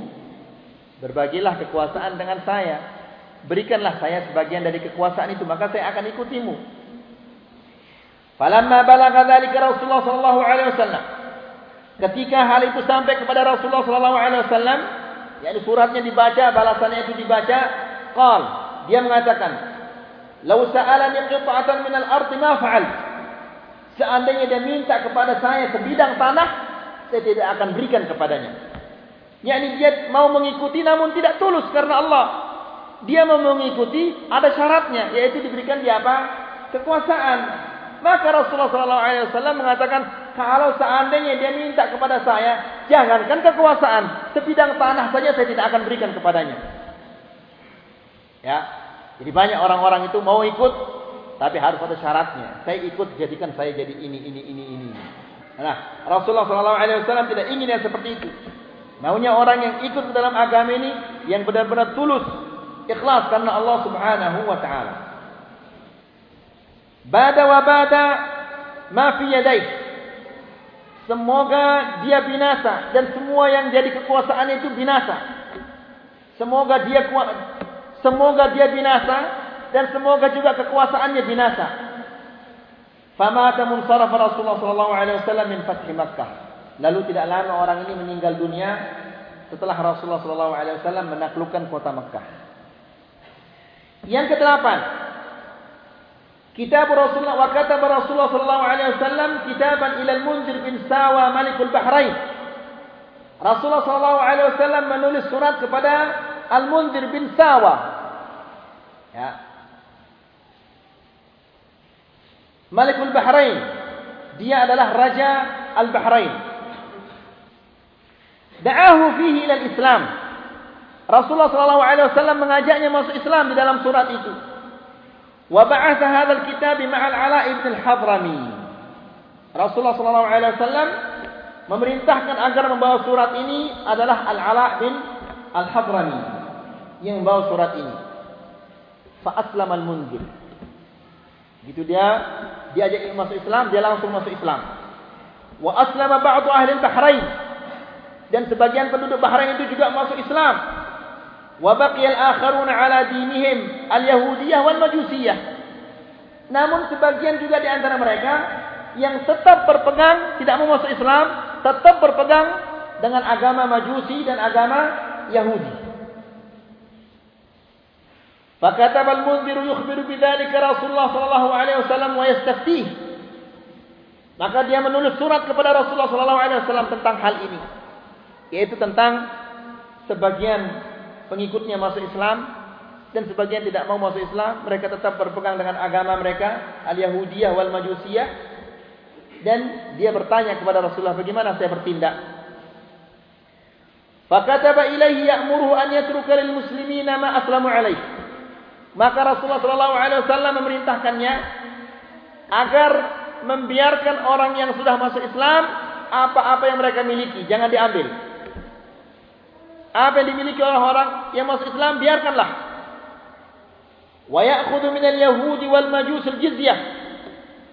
berbagilah kekuasaan dengan saya. Berikanlah saya sebagian dari kekuasaan itu, maka saya akan ikutimu. Falamma balagha dzalika Rasulullah sallallahu alaihi wasallam. Ketika hal itu sampai kepada Rasulullah sallallahu alaihi wasallam, yakni suratnya dibaca, balasannya itu dibaca, qal, dia mengatakan, "Lau sa'alani qit'atan min al-ardh ma fa'al." Seandainya dia minta kepada saya sebidang tanah, saya tidak akan berikan kepadanya. Yakni dia mau mengikuti namun tidak tulus karena Allah. Dia mau mengikuti ada syaratnya yaitu diberikan dia apa? Kekuasaan. Maka Rasulullah SAW mengatakan kalau seandainya dia minta kepada saya jangankan kekuasaan sebidang tanah saja saya tidak akan berikan kepadanya. Ya. Jadi banyak orang-orang itu mau ikut tapi harus ada syaratnya. Saya ikut jadikan saya jadi ini ini ini ini. Nah, Rasulullah wasallam tidak ingin yang seperti itu. Maunya orang yang ikut dalam agama ini yang benar-benar tulus, ikhlas karena Allah Subhanahu wa taala. Bada wa bada ma fi yadayhi. Semoga dia binasa dan semua yang jadi kekuasaan itu binasa. Semoga dia semoga dia binasa dan semoga juga kekuasaannya binasa. Famata munsaraf Rasulullah sallallahu alaihi wasallam min fath Makkah. Lalu tidak lama orang ini meninggal dunia setelah Rasulullah sallallahu alaihi wasallam menaklukkan kota Makkah. Yang kedelapan, Kitab Rasulullah wa kata Rasulullah sallallahu alaihi wasallam kitaban ila al-Munzir bin Sawa Malikul Bahrain. Rasulullah sallallahu alaihi wasallam menulis surat kepada Al-Munzir bin Sawa. Ya. Malikul Bahrain. Dia adalah raja Al-Bahrain. Da'ahu fihi ila al-Islam. Rasulullah sallallahu alaihi wasallam mengajaknya masuk Islam di dalam surat itu. Wabahsa hadzal kitab ma'al ala ibn al-Hadrami. Rasulullah sallallahu alaihi wasallam memerintahkan agar membawa surat ini adalah al-Ala bin al-Hadrami yang membawa surat ini. Fa aslam al-munzir. Gitu dia diajak masuk Islam, dia langsung masuk Islam. Wa aslama ba'du ahli Bahrain. Dan sebagian penduduk Bahrain itu juga masuk Islam. وبقي الآخرون على دينهم اليهودية والمجوسية namun sebagian juga di antara mereka yang tetap berpegang tidak mau masuk Islam tetap berpegang dengan agama Majusi dan agama Yahudi فكتب المنذر يخبر بذلك رسول الله صلى الله عليه وسلم ويستفتيه maka dia menulis surat kepada Rasulullah sallallahu alaihi wasallam tentang hal ini yaitu tentang sebagian pengikutnya masuk Islam dan sebagian tidak mau masuk Islam, mereka tetap berpegang dengan agama mereka, al-Yahudiyah wal Majusiyah. Dan dia bertanya kepada Rasulullah, bagaimana saya bertindak? Fakataba ilaihi ya'muruhu an yatruka lil muslimina ma aslamu alaih. Maka Rasulullah sallallahu alaihi wasallam memerintahkannya agar membiarkan orang yang sudah masuk Islam apa-apa yang mereka miliki, jangan diambil. Apa yang dimiliki oleh orang yang masuk Islam biarkanlah. Wa ya'khudhu min al-yahudi wal majus al-jizyah.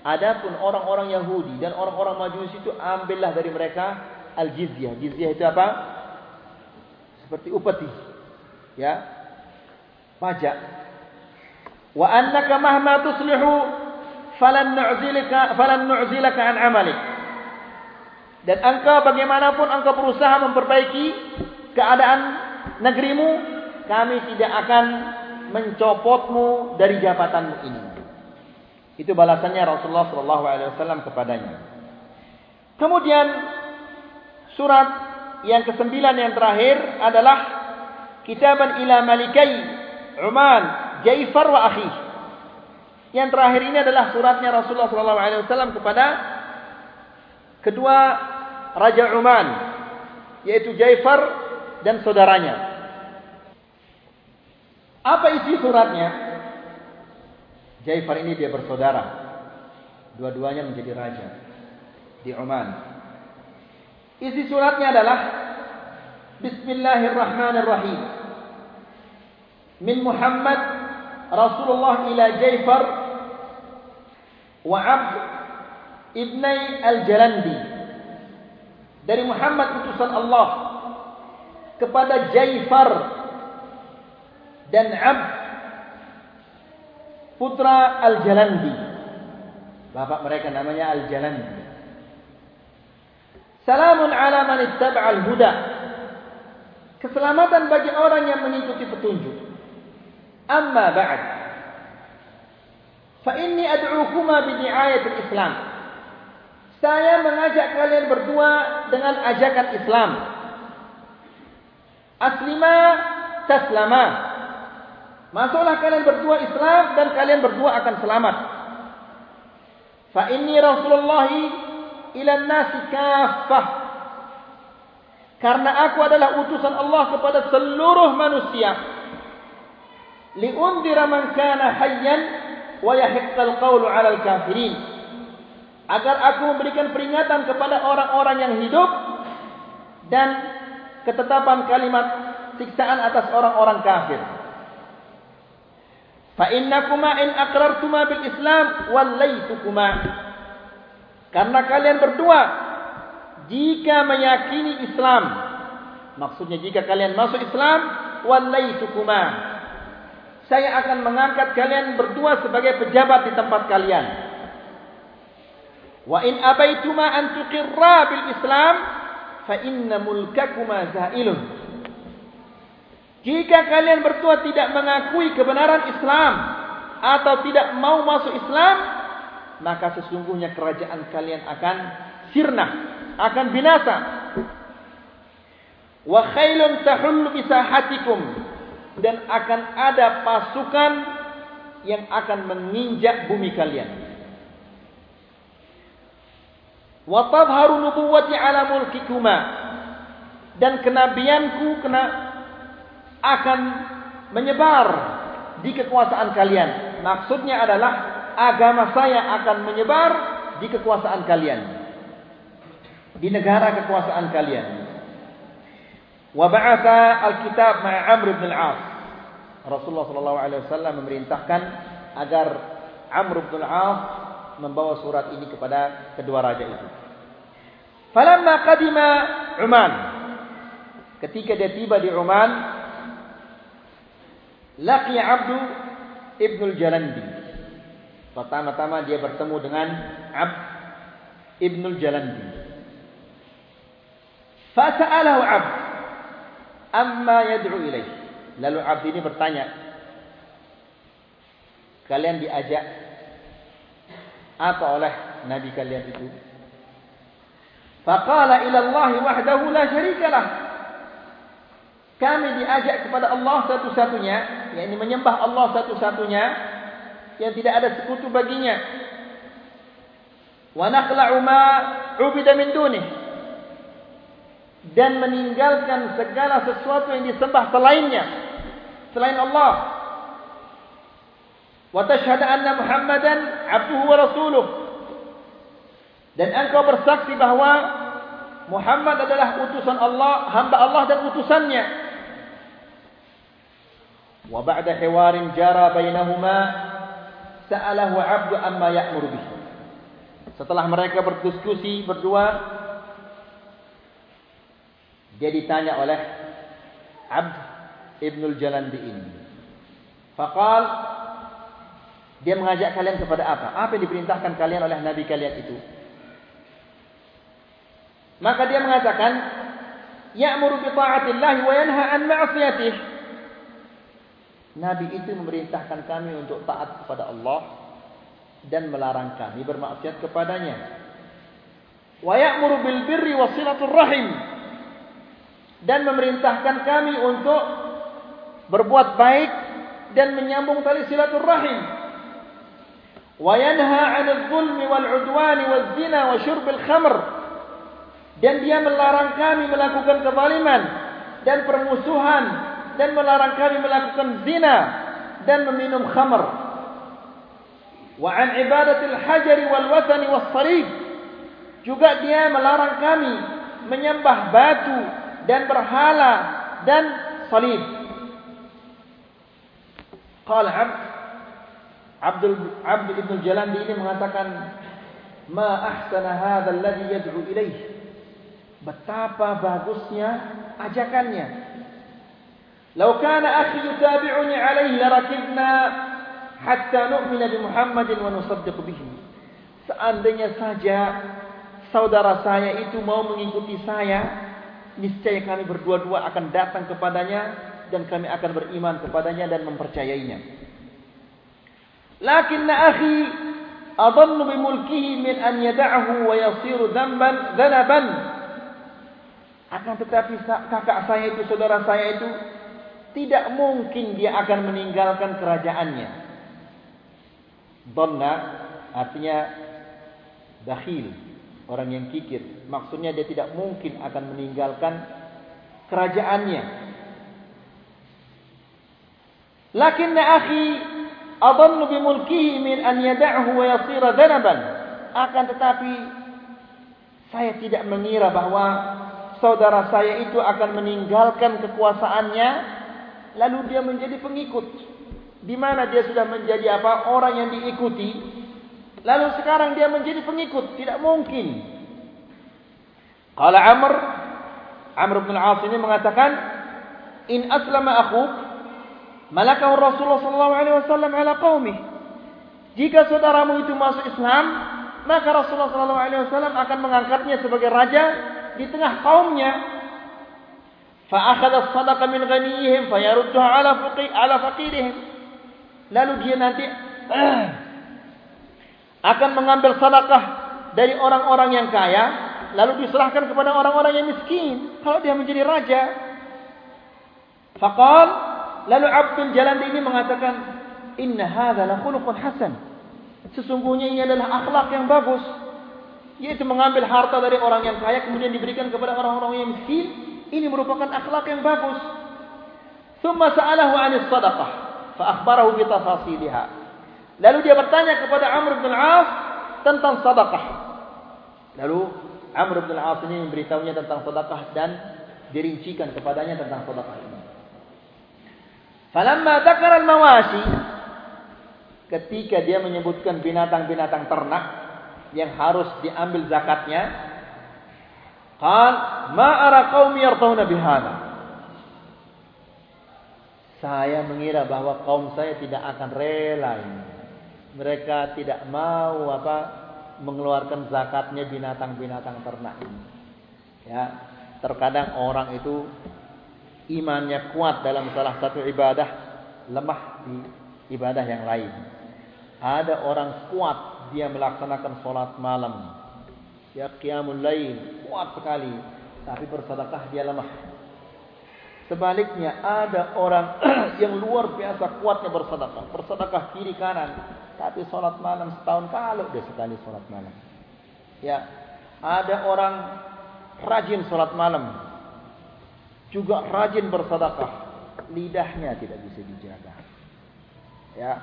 Adapun orang-orang Yahudi dan orang-orang Majus itu ambillah dari mereka al-jizyah. Jizyah itu apa? Seperti upeti. Ya. Pajak. Wa annaka mahma tuslihu falan nu'zilaka falan nu'zilaka an amalik. Dan engkau bagaimanapun engkau berusaha memperbaiki keadaan negerimu, kami tidak akan mencopotmu dari jabatanmu ini. Itu balasannya Rasulullah sallallahu alaihi wasallam kepadanya. Kemudian surat yang kesembilan yang terakhir adalah kitaban ila malikai Uman Jaifar wa akhi. Yang terakhir ini adalah suratnya Rasulullah sallallahu alaihi wasallam kepada kedua raja Uman yaitu Jaifar dan saudaranya. Apa isi suratnya? Jaifar ini dia bersaudara. Dua-duanya menjadi raja di Oman. Isi suratnya adalah Bismillahirrahmanirrahim. Min Muhammad Rasulullah ila Jaifar wa Abd ibnai Al-Jalandi. Dari Muhammad utusan Allah kepada Jaifar dan Abd putra Al-Jalandi. Bapak mereka namanya Al-Jalandi. Salamun ala man ittaba' al-huda. Keselamatan bagi orang yang mengikuti petunjuk. Amma ba'd. Fa inni ad'ukuma bi di'ayat al-Islam. Saya mengajak kalian berdua dengan ajakan Islam. Aslima taslama. Masuklah kalian berdua Islam dan kalian berdua akan selamat. Fa inni Rasulullah ila nasi kaffah. Karena aku adalah utusan Allah kepada seluruh manusia. liundira man kana hayyan wa yahiqqal qawlu 'alal kafirin agar aku memberikan peringatan kepada orang-orang yang hidup dan ketetapan kalimat siksaan atas orang-orang kafir. Fa innakuma in aqrartuma bil islam wallaytukuma. Karena kalian berdua jika meyakini Islam maksudnya jika kalian masuk Islam wallaytukuma. Saya akan mengangkat kalian berdua sebagai pejabat di tempat kalian. Wa in abaituma an tuqirra bil Islam fa inna mulkakuma zailun. Jika kalian berdua tidak mengakui kebenaran Islam atau tidak mau masuk Islam, maka sesungguhnya kerajaan kalian akan sirna, akan binasa. Wa khailun tahullu bisahatikum dan akan ada pasukan yang akan menginjak bumi kalian. Wa tadhharu nubuwwati ala mulkikuma dan kenabianku kena akan menyebar di kekuasaan kalian. Maksudnya adalah agama saya akan menyebar di kekuasaan kalian. Di negara kekuasaan kalian. Wa ba'atha al-kitab ma'a Amr bin al-As. Rasulullah sallallahu alaihi wasallam memerintahkan agar Amr bin al-As membawa surat ini kepada kedua raja itu. Falamma qadima Uman. Ketika dia tiba di Uman, laqi Abdu ibn al-Jalandi. Pertama-tama dia bertemu dengan Abd ibn al-Jalandi. Fasa'alahu Abd amma yad'u ilaih. Lalu abdi ini bertanya, kalian diajak apa oleh nabi kalian itu? Faqala ila Allah wahdahu la syarika lah. Kami diajak kepada Allah satu-satunya, yakni menyembah Allah satu-satunya yang tidak ada sekutu baginya. Wa naqla'u ma 'ubida min dunihi dan meninggalkan segala sesuatu yang disembah selainnya selain Allah anna muhammadan abduhu wa rasuluh dan engkau bersaksi bahawa Muhammad adalah utusan Allah hamba Allah dan utusannya. Wa ba'da hiwarin jara bainahuma sa'alahu 'abdu amma ya'muru bihi setelah mereka berdiskusi berdua dia ditanya oleh Abd Ibn Jalandi ini. Fakal dia mengajak kalian kepada apa? Apa yang diperintahkan kalian oleh Nabi kalian itu? Maka dia mengatakan, Ya'muru bi ta'atillah wa yanha an ma'asiyatih. Nabi itu memerintahkan kami untuk taat kepada Allah dan melarang kami bermaksiat kepadanya. Wa ya'muru bil birri wa silatul rahim dan memerintahkan kami untuk berbuat baik dan menyambung tali silaturrahim. Wal 'udwani waz zina wa syurbil khamr. Dan dia melarang kami melakukan kezaliman dan permusuhan dan melarang kami melakukan zina dan meminum khamr. Wa 'an ibadatil hajari wal wathani was sarif. Juga dia melarang kami menyembah batu dan berhala dan salib. Qala Abdul Abd Ibn Jalandi ini mengatakan ma ahsana hadha alladhi yad'u ilaih. Betapa bagusnya ajakannya. Lau kana akhi yutabi'uni alaihi larakibna hatta nu'mina bi Muhammadin wa nusaddiq bihi. Seandainya saja saudara saya itu mau mengikuti saya, niscaya kami berdua-dua akan datang kepadanya dan kami akan beriman kepadanya dan mempercayainya. Lakinna adallu bi mulkihi min an yad'ahu wa yasiru dhanban dhanaban. Akan tetapi kakak saya itu, saudara saya itu tidak mungkin dia akan meninggalkan kerajaannya. Dhanna artinya bakhil, orang yang kikir. Maksudnya dia tidak mungkin akan meninggalkan kerajaannya. Lakin akhi adallu bi mulkihi min an yad'ahu wa yasira dhanaban. Akan tetapi saya tidak mengira bahwa saudara saya itu akan meninggalkan kekuasaannya lalu dia menjadi pengikut. Di mana dia sudah menjadi apa? Orang yang diikuti. Lalu sekarang dia menjadi pengikut, tidak mungkin. Qala Amr Amr bin Al-As ini mengatakan, "In aslama akhuk malakahu Rasulullah sallallahu alaihi wasallam ala qaumih." Jika saudaramu itu masuk Islam, maka Rasulullah sallallahu alaihi wasallam akan mengangkatnya sebagai raja di tengah kaumnya. Fa akhadha as-sadaqa min ghaniyihim fa yarudduha ala faqi ala faqirihim. Lalu dia nanti akan mengambil sedekah dari orang-orang yang kaya lalu diserahkan kepada orang-orang yang miskin kalau dia menjadi raja faqal lalu Abdul Jalandi ini mengatakan inna hadza la khuluqun hasan. Sesungguhnya ini adalah akhlak yang bagus. Yaitu mengambil harta dari orang yang kaya kemudian diberikan kepada orang-orang yang miskin ini merupakan akhlak yang bagus. Thumma sa'alahu 'anis sadaqah fa akhbarahu bi lalu dia bertanya kepada Amr bin Al-As tentang sedekah lalu Amr bin Al-As ini memberitahunya tentang sedekah dan dirincikan kepadanya tentang sedekah ini. Falamma dzakara al-mawashi ketika dia menyebutkan binatang-binatang ternak yang harus diambil zakatnya, qal ma ara qaumi yartawna bihadha. Saya mengira bahwa kaum saya tidak akan rela ini. Mereka tidak mau apa mengeluarkan zakatnya binatang-binatang ternak ini. Ya, terkadang orang itu imannya kuat dalam salah satu ibadah, lemah di ibadah yang lain. Ada orang kuat dia melaksanakan solat malam. Ya qiyamul lail, kuat sekali, tapi bersedekah dia lemah. Sebaliknya ada orang yang luar biasa kuatnya bersedekah, bersedekah kiri kanan, tapi sholat malam setahun kalau dia sekali sholat malam. Ya, ada orang rajin sholat malam, juga rajin bersedekah, lidahnya tidak bisa dijaga. Ya,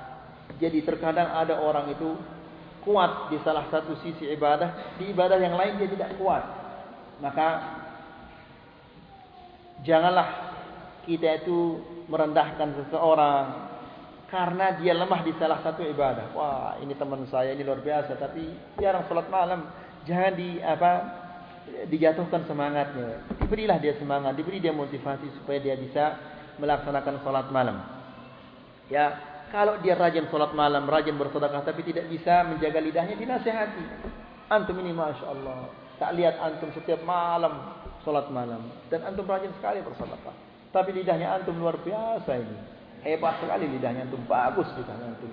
jadi terkadang ada orang itu kuat di salah satu sisi ibadah, di ibadah yang lain dia tidak kuat. Maka janganlah kita itu merendahkan seseorang karena dia lemah di salah satu ibadah. Wah, ini teman saya ini luar biasa tapi jarang salat malam. Jangan di apa dijatuhkan semangatnya. Diberilah dia semangat, diberi dia motivasi supaya dia bisa melaksanakan salat malam. Ya, kalau dia rajin salat malam, rajin bersedekah tapi tidak bisa menjaga lidahnya dinasihati. Antum ini masya-Allah. Tak lihat antum setiap malam salat malam dan antum rajin sekali bersedekah. Tapi lidahnya antum luar biasa ini. Hebat sekali lidahnya itu bagus lidahnya itu.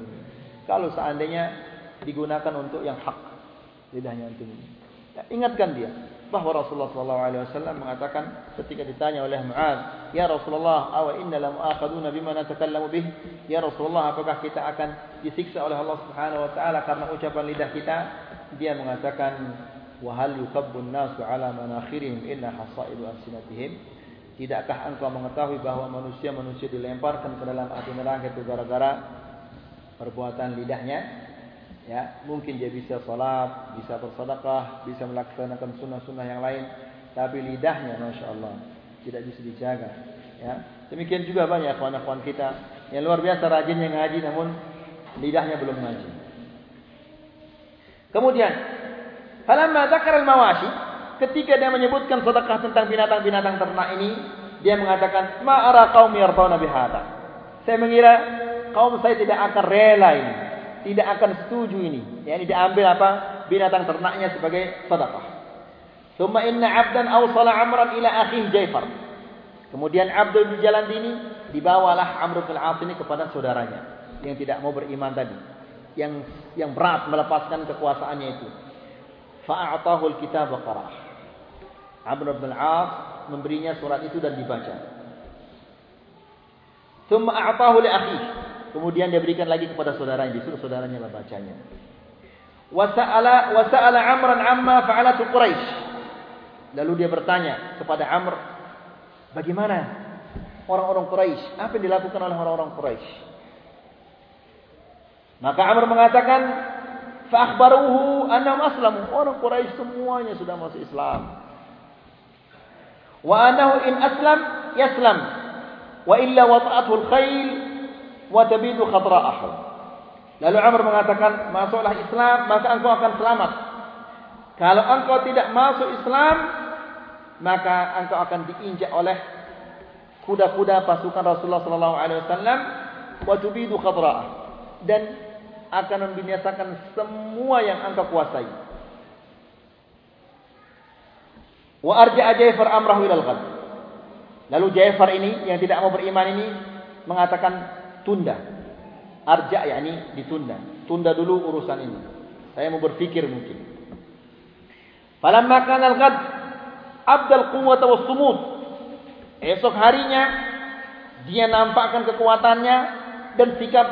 Kalau seandainya digunakan untuk yang hak lidahnya itu. Ya, ingatkan dia bahawa Rasulullah SAW mengatakan ketika ditanya oleh Muaz, Ya Rasulullah, awa inna lam akhaduna bima natakallamu bih? Ya Rasulullah, apakah kita akan disiksa oleh Allah Subhanahu Wa Taala karena ucapan lidah kita? Dia mengatakan, Wahal yukabbun nasu ala manakhirihim inna hasaidu ansinatihim? Tidakkah engkau mengetahui bahawa manusia-manusia dilemparkan ke dalam api neraka itu gara-gara perbuatan lidahnya? Ya, mungkin dia bisa salat, bisa bersedekah, bisa melaksanakan sunnah-sunnah yang lain, tapi lidahnya masya-Allah tidak bisa dijaga. Ya, demikian juga banyak kawan-kawan kita yang luar biasa rajin yang ngaji namun lidahnya belum ngaji. Kemudian, falamma dzakara al-mawashi ketika dia menyebutkan sedekah tentang binatang-binatang ternak ini, dia mengatakan, "Ma'ara qaumi yartawna bihadza." Saya mengira kaum saya tidak akan rela ini, tidak akan setuju ini. Ya, ini diambil apa? Binatang ternaknya sebagai sedekah. Thumma inna 'abdan awsala 'amran ila akhihi Jaifar. Kemudian Abdul bin Jalan ini dibawalah Amr bin Al-As ini kepada saudaranya yang tidak mau beriman tadi, yang yang berat melepaskan kekuasaannya itu. Fa'atahu al-kitab wa qara'ah. Amr bin Al-As memberinya surat itu dan dibaca. Thumma a'tahu li akhi. Kemudian dia berikan lagi kepada saudaranya, disuruh saudaranya membacanya. Wa sa'ala wa sa'ala Amran amma fa'alatu Quraisy. Lalu dia bertanya kepada Amr, bagaimana orang-orang Quraisy. Apa yang dilakukan oleh orang-orang Quraisy? Maka Amr mengatakan, fa akhbaruhu annahum aslamu. Orang Quraisy semuanya sudah masuk Islam. Wa annahu in aslam yaslam wa illa wata'athu al-khayl wa tabidu khatra'ahu. Lalu Amr mengatakan, masuklah Islam maka engkau akan selamat. Kalau engkau tidak masuk Islam, maka engkau akan diinjak oleh kuda-kuda pasukan Rasulullah sallallahu alaihi wasallam wa tubidu khadra'ah dan akan membinasakan semua yang engkau kuasai. Wa arja'a Ja'far amrahu ila al-ghad. Lalu Ja'far ini yang tidak mau beriman ini mengatakan tunda. Arja' yakni ditunda. Tunda dulu urusan ini. Saya mau berfikir mungkin. Falamma kana al-ghad abdal quwwata was-sumud. Esok harinya dia nampakkan kekuatannya dan sikap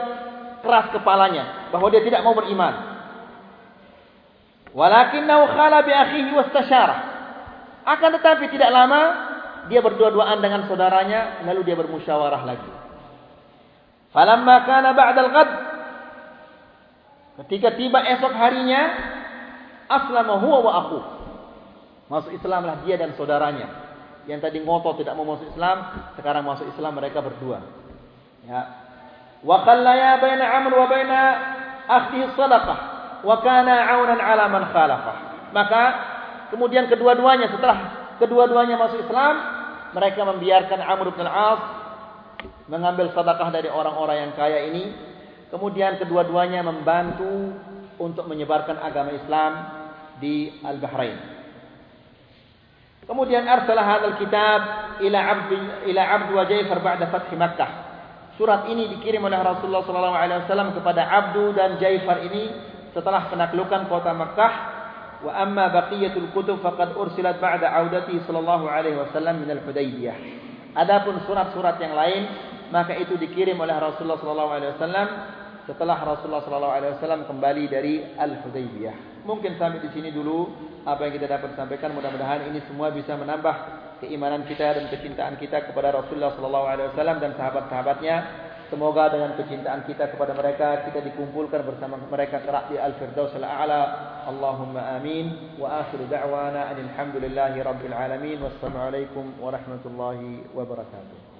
keras kepalanya bahwa dia tidak mau beriman. Walakinnahu khala bi akhihi wastashara. Akan tetapi tidak lama dia berdua-duaan dengan saudaranya lalu dia bermusyawarah lagi. Falamma kana ba'da al-ghad ketika tiba esok harinya aslama huwa wa akhu. Masuk Islamlah dia dan saudaranya. Yang tadi ngotot tidak mau masuk Islam, sekarang masuk Islam mereka berdua. Ya. Wa khallaya baina Amr wa baina akhihi sadaqah wa kana 'aunan 'ala man khalafah. Maka Kemudian kedua-duanya setelah kedua-duanya masuk Islam, mereka membiarkan Amr bin Al-As mengambil sedekah dari orang-orang yang kaya ini. Kemudian kedua-duanya membantu untuk menyebarkan agama Islam di Al-Bahrain. Kemudian arsalah hadzal kitab ila 'abd ila 'abd wa Ja'far ba'da fath Makkah. Surat ini dikirim oleh Rasulullah sallallahu alaihi wasallam kepada Abdu dan Ja'far ini setelah penaklukan kota Makkah wa amma baqiyatul kutub faqad ursilat ba'da 'audati sallallahu alaihi wasallam min al-Hudaybiyah. Adapun surat-surat yang lain maka itu dikirim oleh Rasulullah sallallahu alaihi wasallam setelah Rasulullah sallallahu alaihi wasallam kembali dari Al-Hudaybiyah. Mungkin sampai di sini dulu apa yang kita dapat sampaikan mudah-mudahan ini semua bisa menambah keimanan kita dan kecintaan kita kepada Rasulullah sallallahu alaihi wasallam dan sahabat-sahabatnya. Semoga dengan kecintaan kita kepada mereka kita dikumpulkan bersama mereka kelak di Al-Firdaus Al-A'la. Allahumma amin. Wa akhiru da'wana alhamdulillahi rabbil alamin. Wassalamualaikum warahmatullahi wabarakatuh.